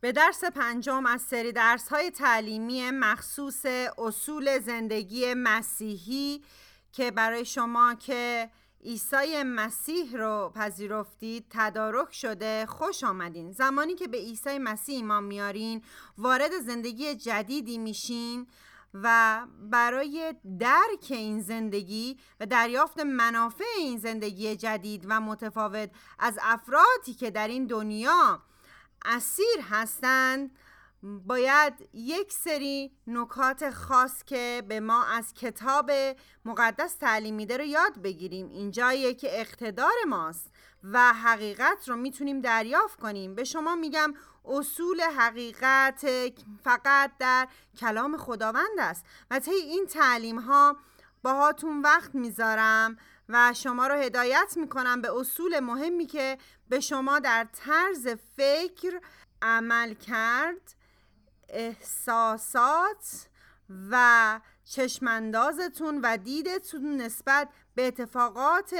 به درس پنجم از سری درس های تعلیمی مخصوص اصول زندگی مسیحی که برای شما که عیسی مسیح رو پذیرفتید تدارک شده خوش آمدین. زمانی که به عیسی مسیح ایمان میارین وارد زندگی جدیدی میشین و برای درک این زندگی و دریافت منافع این زندگی جدید و متفاوت از افرادی که در این دنیا اسیر هستند باید یک سری نکات خاص که به ما از کتاب مقدس تعلیم میده رو یاد بگیریم. اینجاییه که اقتدار ماست و حقیقت رو می‌تونیم دریافت کنیم. به شما میگم اصول حقیقت فقط در کلام خداوند است و طی این تعلیم ها باهاتون وقت می‌ذارم. و شما رو هدایت می‌کنم به اصول مهمی که به شما در طرز فکر عمل کرد احساسات و چشماندازتون و دیدتون نسبت به اتفاقات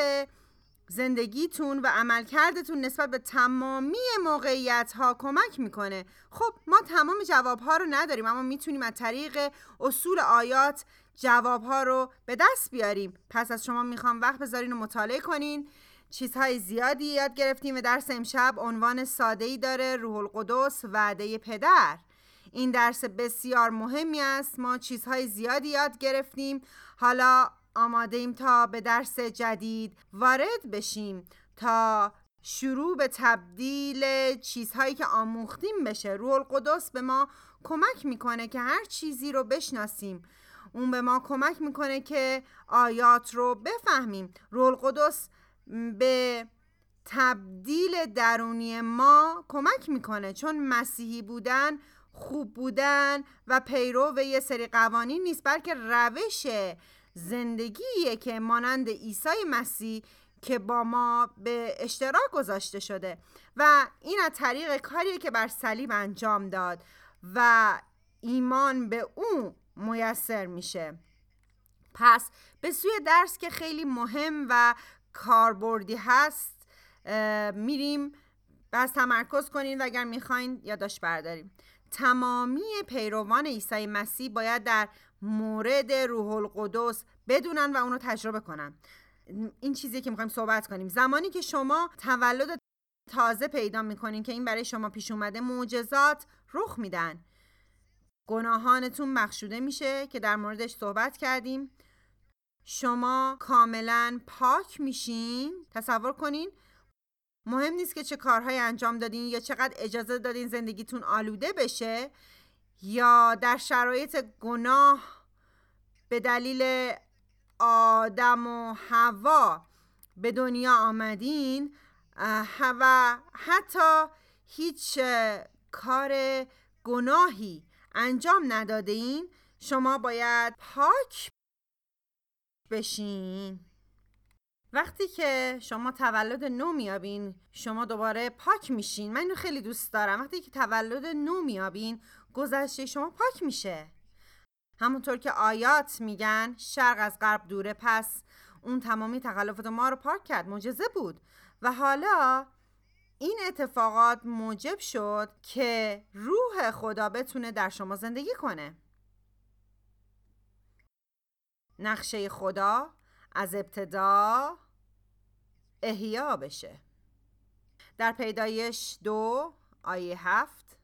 زندگیتون و عملکردتون نسبت به تمامی موقعیت ها کمک می‌کنه. خب ما تمام جواب ها رو نداریم اما می‌تونیم از طریق اصول آیات جواب ها رو به دست بیاریم. پس از شما می‌خوام وقت بذارین و مطالعه کنین. چیزهای زیادی یاد گرفتیم و درس امشب عنوان ساده ای داره روح القدس وعده پدر. این درس بسیار مهمی است. ما چیزهای زیادی یاد گرفتیم. حالا آماده ایم تا به درس جدید وارد بشیم. تا شروع به تبدیل چیزهایی که آموختیم بشه. روح القدس به ما کمک می‌کنه که هر چیزی رو بشناسیم. اون به ما کمک می‌کنه که آیات رو بفهمیم. روح القدس به تبدیل درونی ما کمک می‌کنه چون مسیحی بودن خوب بودن و پیرو یه سری قوانین نیست بلکه روش زندگیه که مانند عیسی مسیح که با ما به اشتراک گذاشته شده. و این از طریق کاریه که بر صلیب انجام داد و ایمان به او میسر میشه. پس به سوی درس که خیلی مهم و کاربردی هست میریم بس تمرکز کنین و اگر می‌خواین یادداشت برداریم. تمامی پیروان عیسی مسیح باید در مورد روح القدس بدونن و اونو تجربه کنن. این چیزی که می‌خوایم صحبت کنیم. زمانی که شما تولد تازه پیدا می‌کنین که این برای شما پیش اومده معجزات رخ میدن. گناهانتون مخشوده میشه که در موردش صحبت کردیم. شما کاملا پاک میشین. تصور کنین مهم نیست که چه کارهایی انجام دادین یا چقدر اجازه دادین زندگیتون آلوده بشه یا در شرایط گناه به دلیل آدم و هوا به دنیا آمدین و حتی هیچ کار گناهی انجام نداده این شما باید پاک بشین. وقتی که شما تولد نو میابین شما دوباره پاک میشین. من اینو خیلی دوست دارم. وقتی که تولد نو میابین گذشته شما پاک میشه. همونطور که آیات میگن شرق از غرب دوره پس اون تمامی تخلفات ما رو پاک کرد. معجزه بود. و حالا این اتفاقات موجب شد که روح خدا بتونه در شما زندگی کنه. نقشه خدا از ابتدا احیا بشه. در پیدایش دو آیه هفت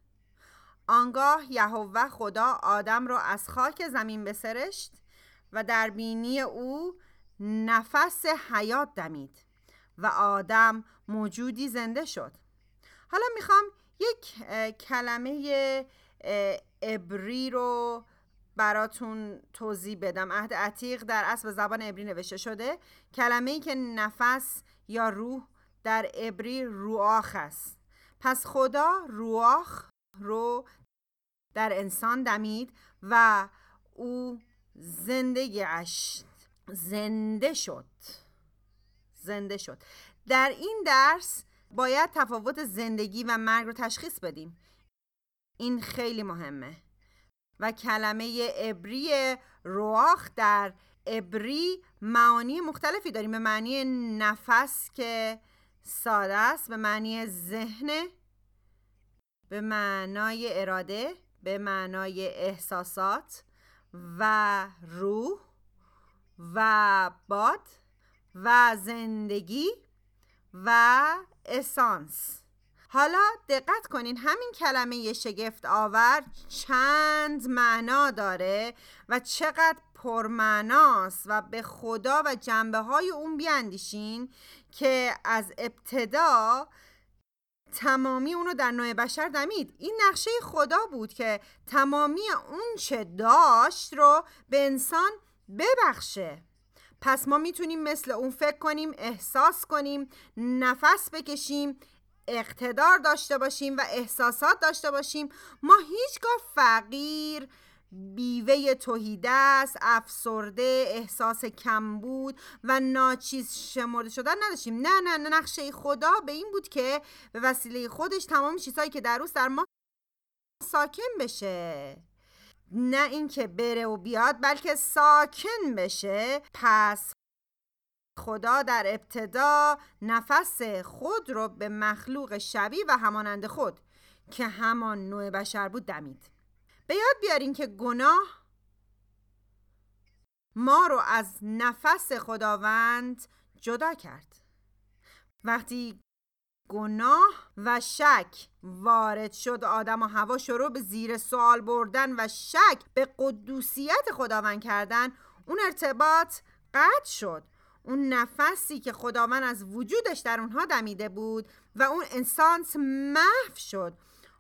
آنگاه یهوه خدا آدم را از خاک زمین بسرشت و در بینی او نفس حیات دمید. و آدم موجودی زنده شد. حالا می‌خوام یک کلمه ابری رو براتون توضیح بدم. عهد عتیق در اصل زبان عبری نوشته شده. کلمه ای که نفس یا روح در عبری روآخ است. پس خدا روآخ رو در انسان دمید و او زنده گشت زنده شد. زنده شد. در این درس باید تفاوت زندگی و مرگ رو تشخیص بدیم. این خیلی مهمه. و کلمه عبری رواخ در عبری معانی مختلفی داریم. به معنی نفس که ساده است به معنی ذهن به معنای اراده به معنای احساسات و روح و باد. و زندگی و اسانس حالا دقت کنین همین کلمه شگفت آور چند معنا داره و چقدر پرمعناست و به خدا و جنبه های اون بیاندیشین که از ابتدا تمامی اونو در نوع بشر دمید. این نقشه خدا بود که تمامی اون چه داشت رو به انسان ببخشه. پس ما می‌تونیم مثل اون فکر کنیم احساس کنیم نفس بکشیم اقتدار داشته باشیم و احساسات داشته باشیم. ما هیچگاه فقیر بیوه توهیده است افسرده احساس کمبود و ناچیز شمرده شدن نداشتیم. نه نه نه نقشه خدا به این بود که به وسیله خودش تمام چیزهایی که در روز در ما ساکن بشه. نه اینکه بره و بیاد بلکه ساکن بشه. پس خدا در ابتدا نفس خود رو به مخلوق شبیه و همانند خود که همان نوع بشر بود دمید. به یاد بیارین که گناه ما رو از نفس خداوند جدا کرد. وقتی گناه و شک. وارد شد آدم و هوا شروع به زیر سوال بردن و شک به قدوسیت خداوند کردن. اون ارتباط قطع شد. اون نفسی که خداوند از وجودش در اونها دمیده بود و اون انسانس محو شد.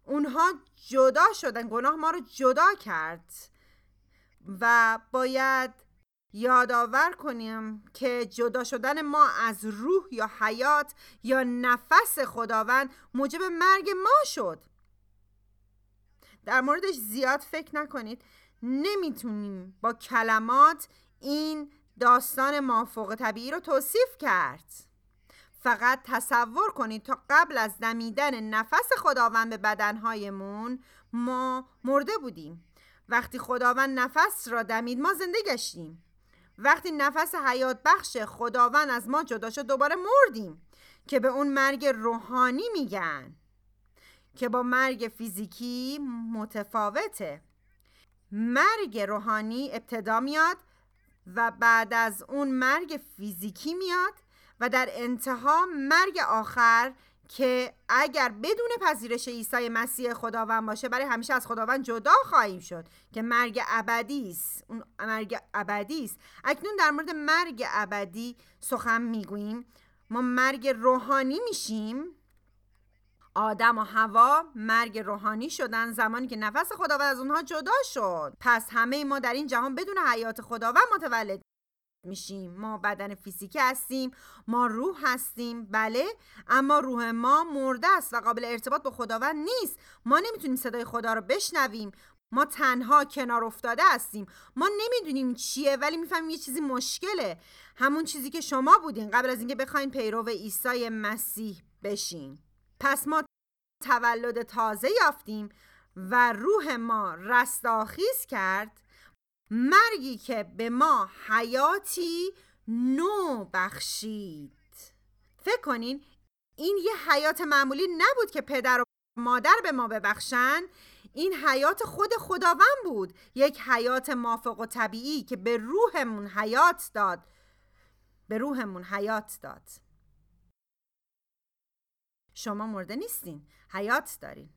اونها جدا شدن. گناه ما رو جدا کرد. و باید یادآور کنیم که جدا شدن ما از روح یا حیات یا نفس خداوند موجب مرگ ما شد. در موردش زیاد فکر نکنید. نمی‌تونیم با کلمات این داستان مافوق طبیعی رو توصیف کرد. فقط تصور کنید تا قبل از دمیدن نفس خداوند به بدنهایمون ما مرده بودیم. وقتی خداوند نفس را دمید ما زنده گشتیم. وقتی نفس حیات بخش خداوند از ما جدا شد دوباره مردیم که به اون مرگ روحانی میگن که با مرگ فیزیکی متفاوته. مرگ روحانی ابتدا میاد و بعد از اون مرگ فیزیکی میاد و در انتها مرگ آخر که اگر بدون پذیرش عیسی مسیح خداوند باشه برای همیشه از خداوند جدا خواهیم شد که مرگ ابدی است. اون مرگ ابدی است. اکنون در مورد مرگ ابدی سخن می‌گوییم. ما مرگ روحانی میشیم. آدم و هوا مرگ روحانی شدن زمانی که نفس خداوند از اونها جدا شد. پس همه ما در این جهان بدون حیات خداوند متولد میشیم. ما بدن فیزیکی هستیم ما روح هستیم بله اما روح ما مرده است و قابل ارتباط با خداوند نیست. ما نمی‌تونیم صدای خدا رو بشنویم. ما تنها کنار افتاده هستیم. ما نمی‌دونیم چیه ولی می‌فهمیم یه چیزی مشکله. همون چیزی که شما بودین قبل از اینکه بخواین پیرو عیسی مسیح بشین. پس ما تولد تازه یافتیم و روح ما رستاخیز کرد مرگی که به ما حیاتی نو بخشید. فکر کنین این یه حیات معمولی نبود که پدر و مادر به ما ببخشن. این حیات خود خداوند بود. یک حیات مافق و طبیعی که به روحمون حیات داد. به روحمون حیات داد. شما مرده نیستین. حیات دارین.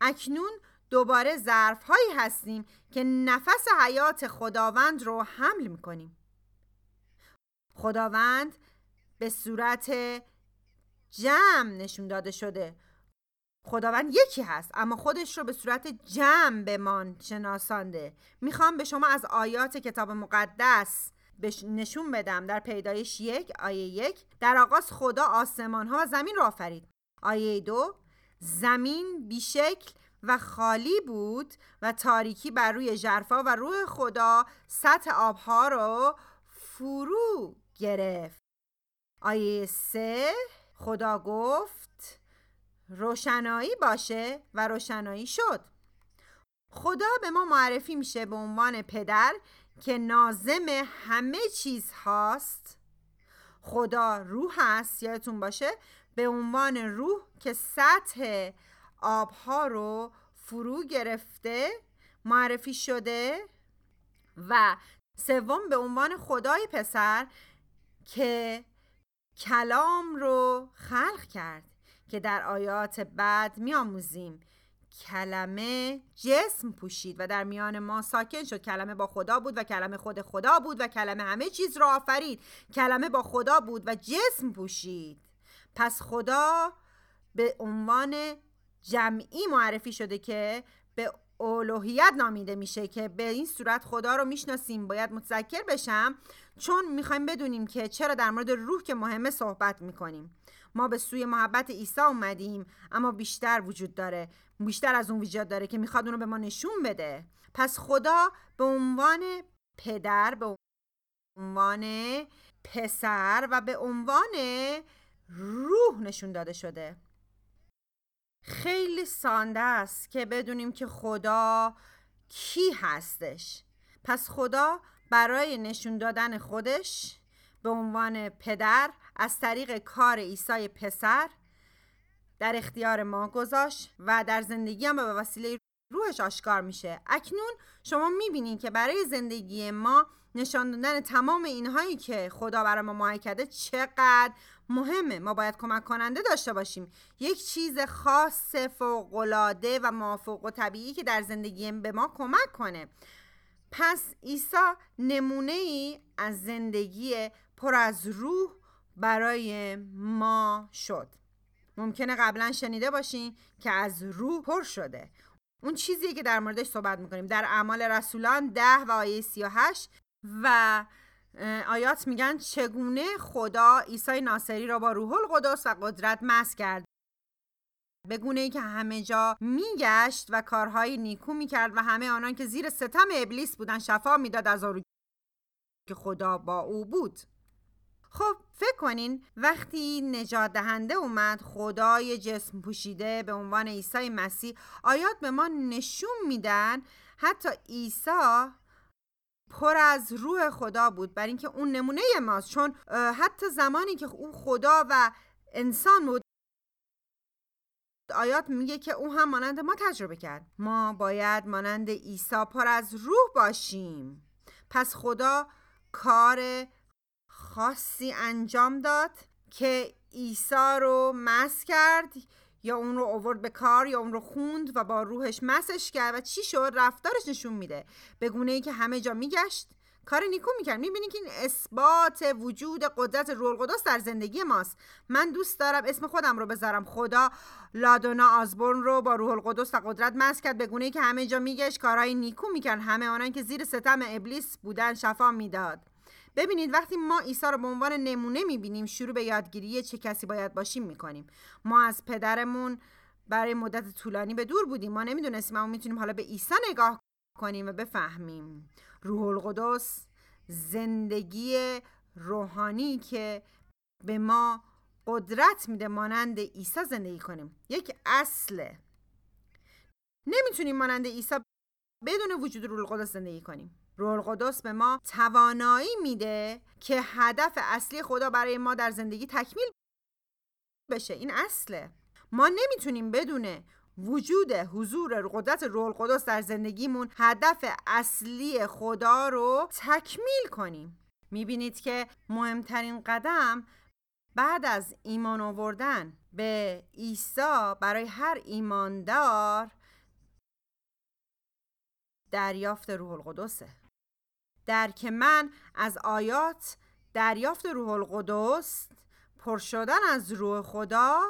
اکنون دوباره ظرف هایی هستیم که نفس حیات خداوند رو حمل می‌کنیم. خداوند به صورت جمع نشون داده شده. خداوند یکی هست اما خودش رو به صورت جمع به من شناسانده. می‌خوام به شما از آیات کتاب مقدس نشون بدم. در پیدایش یک آیه یک در آغاز خدا آسمان ها و زمین رو آفرید. آیه دو زمین بیشکل و خالی بود و تاریکی بر روی جرفا و روح خدا سطح آبها رو فرو گرفت. آیه سه خدا گفت روشنایی باشه و روشنایی شد. خدا به ما معرفی میشه به عنوان پدر که نازم همه چیز هاست. خدا روح هست یادتون باشه؟ به عنوان روح که سطح آبها رو فرو گرفته معرفی شده و سوم به عنوان خدای پسر که کلام رو خلق کرد که در آیات بعد میآموزیم. کلمه جسم پوشید و در میان ما ساکن شد. کلمه با خدا بود و کلمه خود خدا بود و کلمه همه چیز را آفرید. کلمه با خدا بود و جسم پوشید. پس خدا به عنوان جمعی معرفی شده که به الوهیت نامیده میشه که به این صورت خدا رو می‌شناسیم باید متذکر بشم چون می‌خوایم بدونیم که چرا در مورد روح که مهمه صحبت می‌کنیم. ما به سوی محبت عیسی اومدیم اما بیشتر وجود داره. بیشتر از اون وجود داره که می‌خواد اونو به ما نشون بده. پس خدا به عنوان پدر به عنوان پسر و به عنوان روح نشون داده شده. خیلی سانده است که بدونیم که خدا کی هستش. پس خدا برای نشون دادن خودش به عنوان پدر از طریق کار عیسی پسر در اختیار ما گذاشت و در زندگی هم به وسیله روحش آشکار میشه. اکنون شما می‌بینید که برای زندگی ما نشان دادن تمام اینهایی که خدا برای ما معین کرده چقدر مهمه. ما باید کمک کننده داشته باشیم. یک چیز خاص فوقالعاده و مافوق و طبیعی که در زندگی به ما کمک کنه. پس عیسی نمونه ای از زندگی پر از روح برای ما شد. ممکنه قبلا شنیده باشین که از روح پر شده. اون چیزی که در موردش صحبت می‌کنیم. در اعمال رسولان ده و آیه 38 و آیات میگن چگونه خدا عیسی ناصری را با روح القدس و قدرت مس کرد. به گونه ای که همه جا میگشت و کارهای نیکو می‌کرد و همه آنان که زیر ستم ابلیس بودن شفا می‌داد از آن که خدا با او بود. خب فکر کنین وقتی نجات دهنده اومد خدای جسم پوشیده به عنوان عیسی مسیح آیات به ما نشون میدن حتی عیسی پر از روح خدا بود بر اینکه اون نمونه ماست. چون حتی زمانی که اون خدا و انسان بود آیات میگه که او هم مانند ما تجربه کرد. ما باید مانند عیسی پر از روح باشیم. پس خدا کار خاصی انجام داد که عیسی رو مس کرد. یا اون رو آورد به کار یا اون رو خوند و با روحش مسش کرد و چی شد؟ رفتارش نشون میده. به گونه ای که همه جا میگشت کار نیکو می‌کرد. می‌بینی که این اثبات وجود قدرت روح القدس در زندگی ماست. من دوست دارم اسم خودم رو بذارم. خدا لادونا آزبورن رو با روح القدس و قدرت مس کرد. به گونه ای که همه جا میگشت کارهای نیکو می‌کرد. همه آنان که زیر ستم ابلیس بودن شفا می‌داد. ببینید وقتی ما عیسی رو به عنوان نمونه می‌بینیم شروع به یادگیری چه کسی باید باشیم می‌کنیم. ما از پدرمون برای مدت طولانی به دور بودیم. ما نمی‌دونستیم اما می‌تونیم حالا به عیسی نگاه کنیم و بفهمیم. روح القدس زندگی روحانی که به ما قدرت میده مانند عیسی زندگی کنیم. یک اصله. نمی‌تونیم مانند عیسی بدون وجود روح القدس زندگی کنیم. روح القدس به ما توانایی میده که هدف اصلی خدا برای ما در زندگی تکمیل بشه. این اصله. ما نمی‌تونیم بدون وجود حضور قدرت روح القدس در زندگیمون هدف اصلی خدا رو تکمیل کنیم. می‌بینید که مهمترین قدم بعد از ایمان آوردن به عیسی برای هر ایماندار دریافت روح القدسه درک من از آیات دریافت روح القدس پر شدن از روح خدا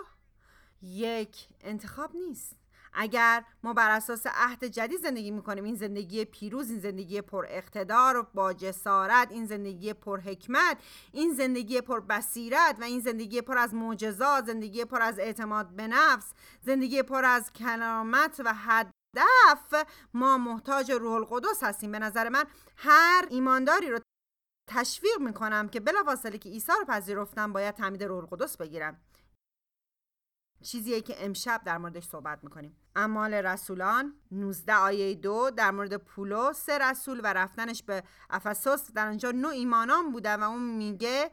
یک انتخاب نیست. اگر ما بر اساس عهد جدید زندگی می‌کنیم این زندگی پیروز این زندگی پر اقتدار با جسارت این زندگی پر حکمت این زندگی پر بصیرت و این زندگی پر از معجزات زندگی پر از اعتماد به نفس زندگی پر از کلامت و حد دف. ما محتاج روح القدس هستیم. به نظر من هر ایمانداری رو تشویق می‌کنم که بلافاصله که عیسی رو پذیرفتم باید تعمید روح القدس بگیرم. چیزیه که امشب در موردش صحبت می‌کنیم. اعمال رسولان 19 آیه دو در مورد پولو سه رسول و رفتنش به افسوس. در آنجا نو ایمانان بوده و اون میگه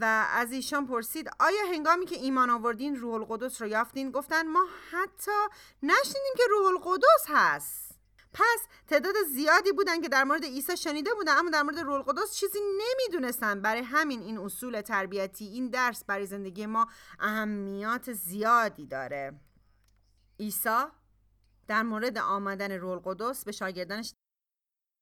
و از ایشان پرسید آیا هنگامی که ایمان آوردین روح القدس رو یافتین؟ گفتن ما حتی نشنیدیم که روح القدس هست. پس تعداد زیادی بودن که در مورد عیسی شنیده بودن اما در مورد روح القدس چیزی نمی‌دونستن. برای همین این اصول تربیتی این درس برای زندگی ما اهمیت زیادی داره. عیسی در مورد آمدن روح القدس به شاگردانش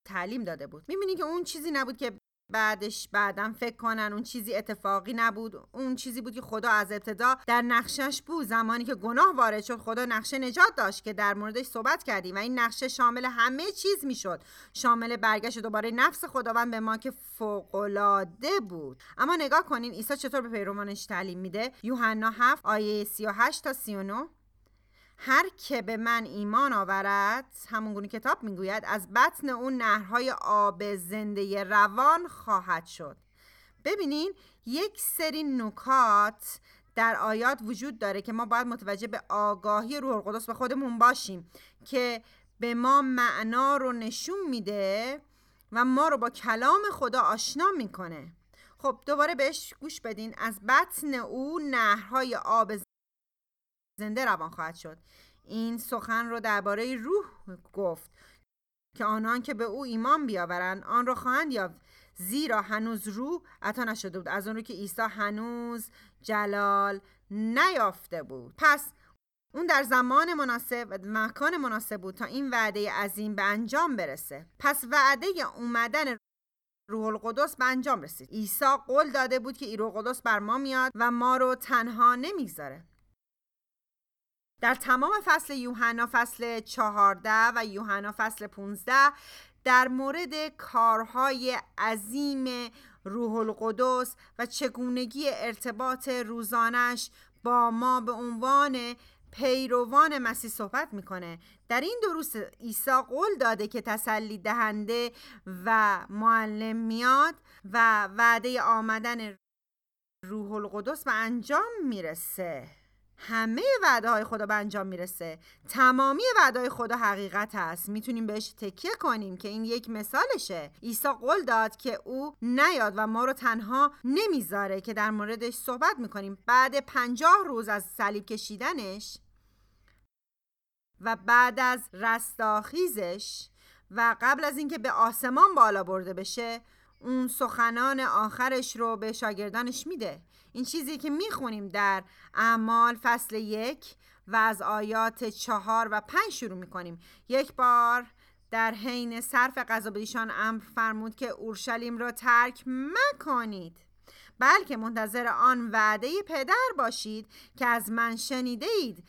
تعلیم داده بود. می‌بینی که اون چیزی نبود که بعدش بعدم فکر کنن اون چیزی اتفاقی نبود. اون چیزی بود که خدا از ابتدا در نقشش بود. زمانی که گناه وارد شد خدا نقشه نجات داشت که در موردش صحبت کردیم و این نقشه شامل همه چیز می‌شد. شامل برگشت دوباره نفس خداوند به ما که فوقالعاده بود. اما نگاه کنین عیسی چطور به پیروانش تعلیم میده؟ یوحنا 7 آیه 38 تا 39 هر که به من ایمان آورد همون گونه کتاب می‌گوید از بطن اون نهرهای آب زنده روان خواهد شد. ببینین یک سری نکات در آیات وجود داره که ما باید متوجه به آگاهی روح القدس به خودمون باشیم که به ما معنا رو نشون میده و ما رو با کلام خدا آشنا می‌کنه. خب دوباره بهش گوش بدین. از بطن او نهرهای آب زنده روان خواهد شد. این سخن رو درباره روح گفت که آنان که به او ایمان بیاورند آن را خواهند یافت. زیرا هنوز روح عطا نشده بود. از اون رو که عیسی هنوز جلال نیافته بود. پس اون در زمان مناسب و مکان مناسب بود تا این وعده عظیم به انجام برسه. پس وعده اومدن روح القدس به انجام رسید. عیسی قول داده بود که روح القدس بر ما میاد و ما رو تنها نمی‌گذاره. در تمام فصل یوحنا فصل 14 و یوحنا فصل 15 در مورد کارهای عظیم روح القدس و چگونگی ارتباط روزانش با ما به عنوان پیروان مسیح صحبت می‌کنه. در این دروس عیسی قول داده که تسلی دهنده و معلم میاد و وعده آمدن روح القدس به انجام می‌رسه. همه وعده های خدا به انجام می‌رسه. تمامی وعده های خدا حقیقت هست می‌تونیم بهش تکیه کنیم که این یک مثالشه. عیسی قول داد که او نیاد و ما رو تنها نمی‌ذاره که در موردش صحبت می‌کنیم. بعد پنجاه روز از صلیب کشیدنش و بعد از رستاخیزش و قبل از اینکه به آسمان بالا برده بشه اون سخنان آخرش رو به شاگردانش میده. این چیزی که می‌خونیم در اعمال فصل یک و از آیات چهار و پنج شروع می‌کنیم. یک بار در حین صرف غذا بدیشان امر فرمود که اورشلیم را ترک مکنید بلکه منتظر آن وعده پدر باشید که از من شنیده اید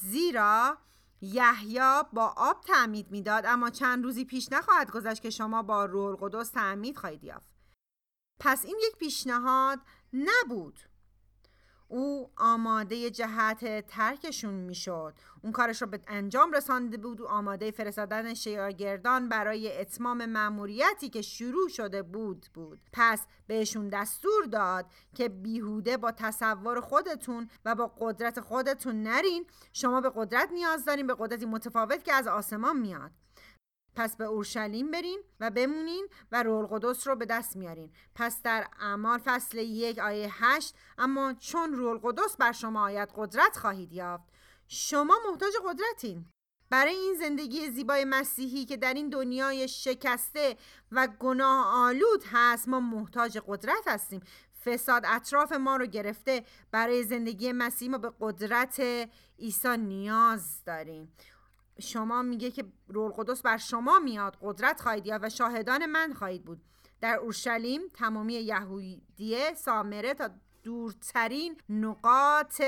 زیرا یحیی با آب تعمید می‌داد اما چند روزی پیش نخواهد گذشت که شما با روح القدس تعمید خواهید یافت. پس این یک پیشنهاد نبود. او آماده جهت ترکشون می‌شد. اون کارش رو به انجام رسانده بود و آماده فرستادن شیاگردان برای اتمام مأموریتی که شروع شده بود بود. پس بهشون دستور داد که بیهوده با تصور خودتون و با قدرت خودتون نرین. شما به قدرت نیاز دارین به قدرتی متفاوت که از آسمان میاد. پس به اورشلیم برین و بمونین و روح القدس رو به دست میارین. پس در اعمال فصل یک آیه هشت اما چون روح القدس بر شما آید قدرت خواهید یافت. شما محتاج قدرتین. برای این زندگی زیبای مسیحی که در این دنیای شکسته و گناه آلود هست ما محتاج قدرت هستیم. فساد اطراف ما رو گرفته. برای زندگی مسیحی ما به قدرت عیسی نیاز داریم. شما میگه که روح القدس بر شما میاد قدرت خواهید یافت و شاهدان من خواهید بود. در اورشلیم تمامی یهودیه سامره تا دورترین نقاط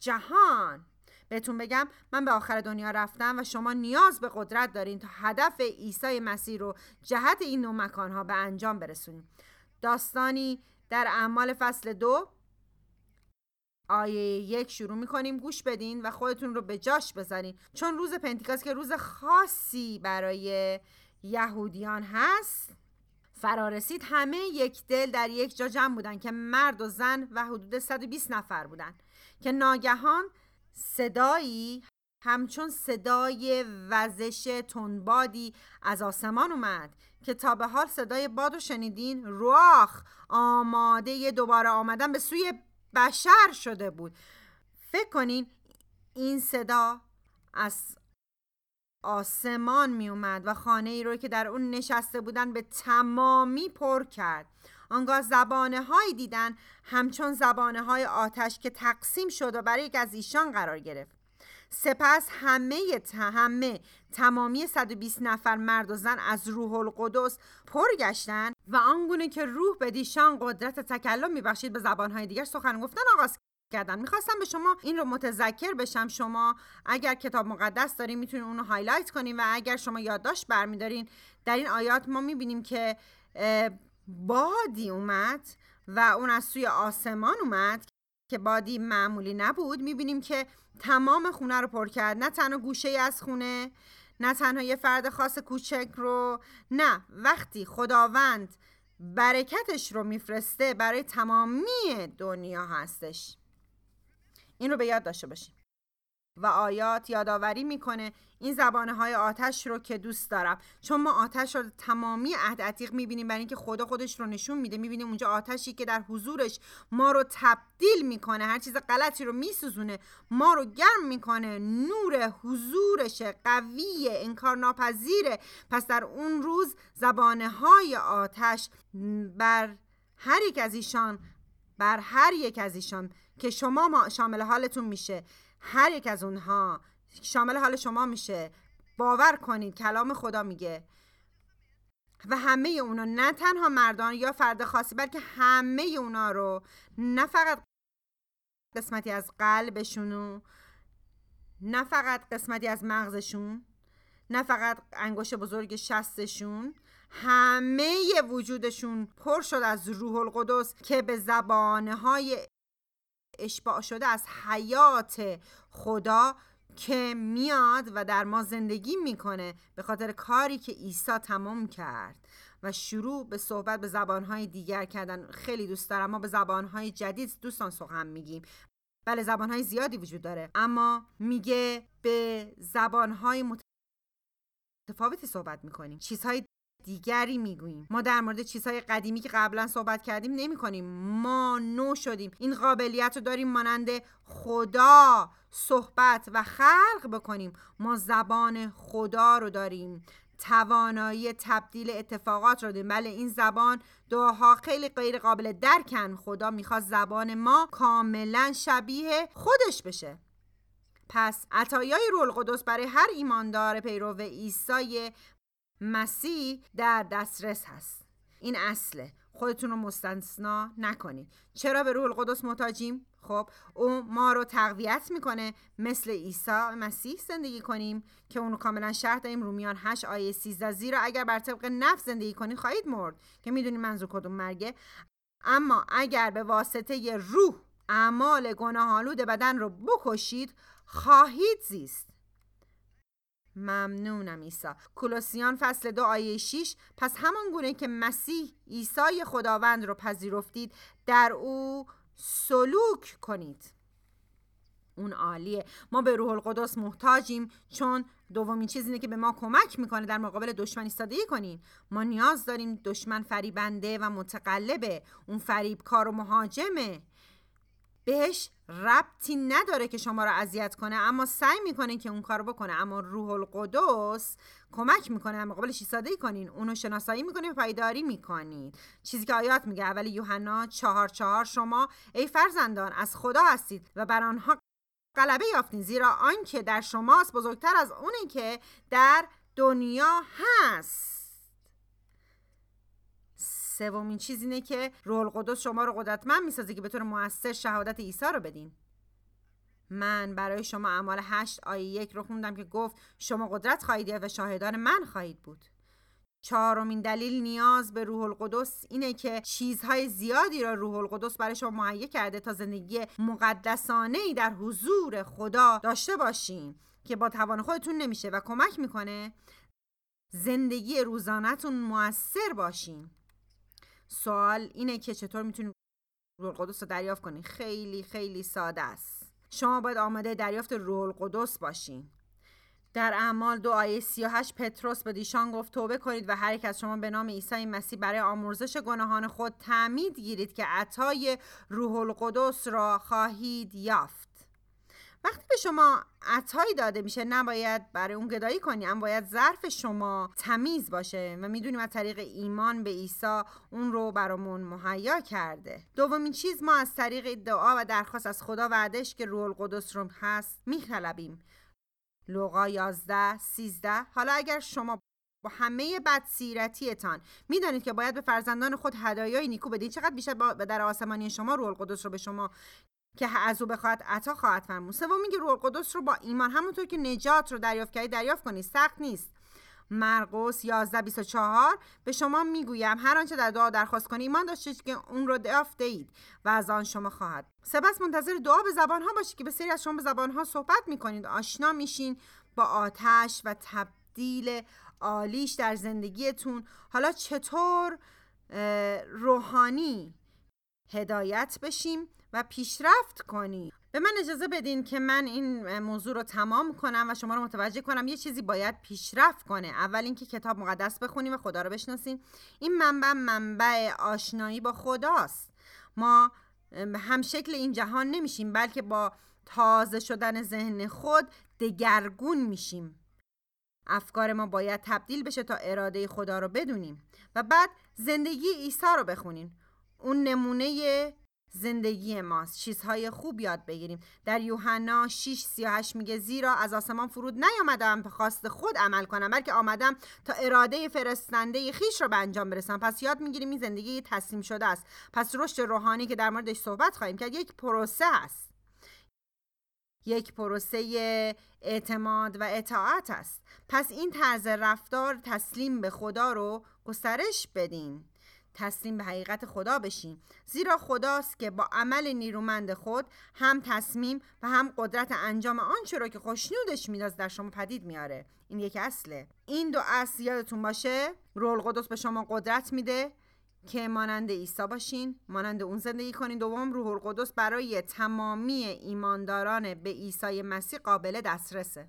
جهان. بهتون بگم من به آخر دنیا رفتم و شما نیاز به قدرت دارین تا هدف عیسی مسیح رو جهت این نوع مکانها به انجام برسونیم. داستانی در اعمال فصل دو آیه یک شروع می‌کنیم گوش بدین و خودتون رو به جاش بذارین. چون روز پنتیکاست که روز خاصی برای یهودیان هست فرارسید همه یک دل در یک جا جمع بودن که مرد و زن و حدود 120 نفر بودن. که ناگهان صدایی همچون صدای وزش تنبادی از آسمان اومد که تا به حال صدای باد شنیدین. رواخ آماده دوباره آمدن به سوی بشر شده بود. فکر کنین این صدا از آسمان می اومد و خانه ای رو که در اون نشسته بودن به تمامی پر کرد. آنگاه زبانه های دیدن همچون زبانه های آتش که تقسیم شد و برای یک از ایشان قرار گرفت. سپس همه همه تمامی 120 نفر مرد و زن از روح القدس پر گشتن و آنگونه که روح بدیشان قدرت تکلم میبخشید به زبانهای دیگر سخن گفتن آغاز کردن. می‌خواستم به شما این رو متذکر بشم. شما اگر کتاب مقدس دارین می‌تونین اونو highlight کنین و اگر شما یادداشت برمیدارین در این آیات ما می‌بینیم که بادی اومد و اون از سوی آسمان اومد که بادی معمولی نبود. می‌بینیم که تمام خونه رو پر کرد. نه تنها گوشه از خونه نه تنها یه فرد خاص کوچک رو نه وقتی خداوند برکتش رو میفرسته برای تمامی دنیا هستش. این رو به یاد داشته باشیم. و آیات یادآوری می‌کنه این زبانه های آتش رو که دوست دارم. چون ما آتش رو تمامی عهد عتیق می‌بینیم برای اینکه خدا خودش رو نشون میده می‌بینیم اونجا آتشی که در حضورش ما رو تبدیل می‌کنه هر چیز غلطی رو میسوزونه ما رو گرم می‌کنه نور حضورش قویه انکار ناپذیره. پس در اون روز زبانه های آتش بر هر یک از ایشان بر هر یک از ایشان که شما شامل حالتون میشه. هر یک از اونها شامل حال شما میشه. باور کنید کلام خدا میگه. و همه اونا نه تنها مردان یا فرد خاصی بلکه همه اونا رو نه فقط قسمتی از قلبشون نه فقط قسمتی از مغزشون نه فقط انگشت بزرگ شستشون همه وجودشون پر شد از روح القدس که به زبانه های اشباع شده از حیات خدا که میاد و در ما زندگی می‌کنه به خاطر کاری که عیسی تمام کرد و شروع به صحبت به زبانهای دیگر کردن. خیلی دوست دارم. ما به زبانهای جدید دوستان سخن میگیم. بله زبانهای زیادی وجود داره. اما میگه به زبانهای متفاوتی صحبت می‌کنیم. چیزهای دیگری می‌گوییم. ما در مورد چیزهای قدیمی که قبلا صحبت کردیم نمی کنیم ما نو شدیم. این قابلیت رو داریم مانند خدا صحبت و خلق بکنیم. ما زبان خدا رو داریم. توانایی تبدیل اتفاقات رو داریم. بله این زبان دعاها خیلی غیر قابل درکن. خدا می‌خواد زبان ما کاملا شبیه خودش بشه. پس عطایای رول قدس برای هر ایماندار پیرو عیسی مسیح در دسترس هست. این اصله. خودتون رو مستثنا نکنید چرا به روح القدس محتاجیم؟ خب او ما رو تقویت می‌کنه. مثل عیسی مسیح زندگی کنیم که اونو کاملا شرط داریم رومیان 8 آیه 13 زیرا اگر بر طبق نفس زندگی کنید خواهید مرد. که می‌دونیم منظور کدوم مرگه. اما اگر به واسطه روح اعمال گناهالود بدن رو بکشید خواهید زیست. ممنونم عیسی. کولوسیان فصل دو آیه 6 پس همان گونه که مسیح عیسی خداوند رو پذیرفتید در او سلوک کنید. اون عالیه. ما به روح القدس محتاجیم چون دومین چیز اینه که به ما کمک می‌کنه در مقابل دشمن ایستادگی کنیم. ما نیاز داریم دشمن فریبنده و متقلبه. اون فریبکار و مهاجمه. بهش ربطی نداره که شما رو اذیت کنه اما سعی می‌کنه که اون کارو بکنه. اما روح القدس کمک می‌کنه. مقابلش ایستادگی کنین. اونو شناسایی می‌کنه پایداری می‌کنید چیزی که آیات میگه اول یوحنا چهار چهار شما ای فرزندان از خدا هستید و بر آنها غلبه یافتین زیرا آنکه در شماست بزرگتر از اونی که در دنیا هست. سومین چیز اینه که روح القدس شما رو قدرتمند می‌سازه که بتونه موثر شهادت عیسی رو بدین. من برای شما اعمال هشت آیه یک رو خوندم که گفت شما قدرت خواهید و شاهدان من خواهید بود. چهارمین دلیل نیاز به روح القدس اینه که چیزهای زیادی را روح القدس برای شما مهیا کرده تا زندگی مقدسانه ای در حضور خدا داشته باشین که با توان خودتون نمیشه و کمک می‌کنه زندگی روزانهتون موثر باشین. سوال اینه که چطور می‌تونید روح القدس رو دریافت کنید خیلی خیلی ساده است. شما باید آماده دریافت روح القدس باشین. در اعمال دو آیه 38 پتروس به دیشان گفت توبه کنید و هر یک از شما به نام عیسی مسیح برای آمرزش گناهان خود تعمید گیرید که عطای روح القدس را خواهید یافت. وقتی به شما عطایی داده میشه نباید برای اون گدایی کنی اما باید ظرف شما تمیز باشه و می‌دونیم از طریق ایمان به عیسی اون رو برامون مهیا کرده. دومین چیز ما از طریق دعا و درخواست از خدا وعدش که روح القدس رو هست میطلبیم. لوقا 11 13 حالا اگر شما با همه بدسیرتیتان می‌دانید که باید به فرزندان خود هدایای نیکو بدید چقدر بیشتر به در آسمانی شما روح القدس رو به شما که از او بخواهد عطا خواهد فرمود. سوم میگه روح القدس رو با ایمان همونطور که نجات رو دریافت کردید دریافت کنید سخت نیست. مرقس 11 24 به شما می‌گویم هر آنچه در دعا درخواست کنید ایمان داشتید که اون رو دریافت اید و از آن شما خواهد. سپس منتظر دعا به زبان ها باشید که بسیاری از شما به زبان ها صحبت می‌کنید. آشنا میشین با آتش و تبدیل عالیش در زندگیتون. حالا چطور روحانی هدایت بشیم؟ و پیشرفت کنیم به من اجازه بدین که من این موضوع رو تمام کنم و شما رو متوجه کنم یه چیزی باید پیشرفت کنه. اول اینکه کتاب مقدس بخونیم و خدا رو بشناسیم. این منبع منبع آشنایی با خداست. ما هم شکل این جهان نمیشیم بلکه با تازه شدن ذهن خود دگرگون میشیم. افکار ما باید تبدیل بشه تا اراده خدا رو بدونیم و بعد زندگی عیسی رو بخونیم. اون نمونه زندگی ماست. چیزهای خوب یاد بگیریم. در یوحنا 6 38 میگه زیرا از آسمان فرود نیامدم به خواست خود عمل کنم بلکه آمدم تا اراده فرستنده خیش رو به انجام برسم پس یاد می‌گیریم این زندگی تسلیم شده است. پس رشد روحانی که در موردش صحبت خواهیم کرد یک پروسه است. یک پروسه اعتماد و اطاعت است. پس این طرز رفتار تسلیم به خدا رو گسترش بدین. تسلیم به حقیقت خدا بشیم. زیرا خداست که با عمل نیرومند خود هم تصمیم و هم قدرت انجام آنچه رو که خوشنودش میداز در شما پدید میاره این یک اصله. این دو اصل یادتون باشه؟ رول قدس به شما قدرت میده که مانند عیسی باشین مانند اون زندگی کنین. دوم روح القدس برای تمامی ایمانداران به عیسی مسیح قابل دسترسه.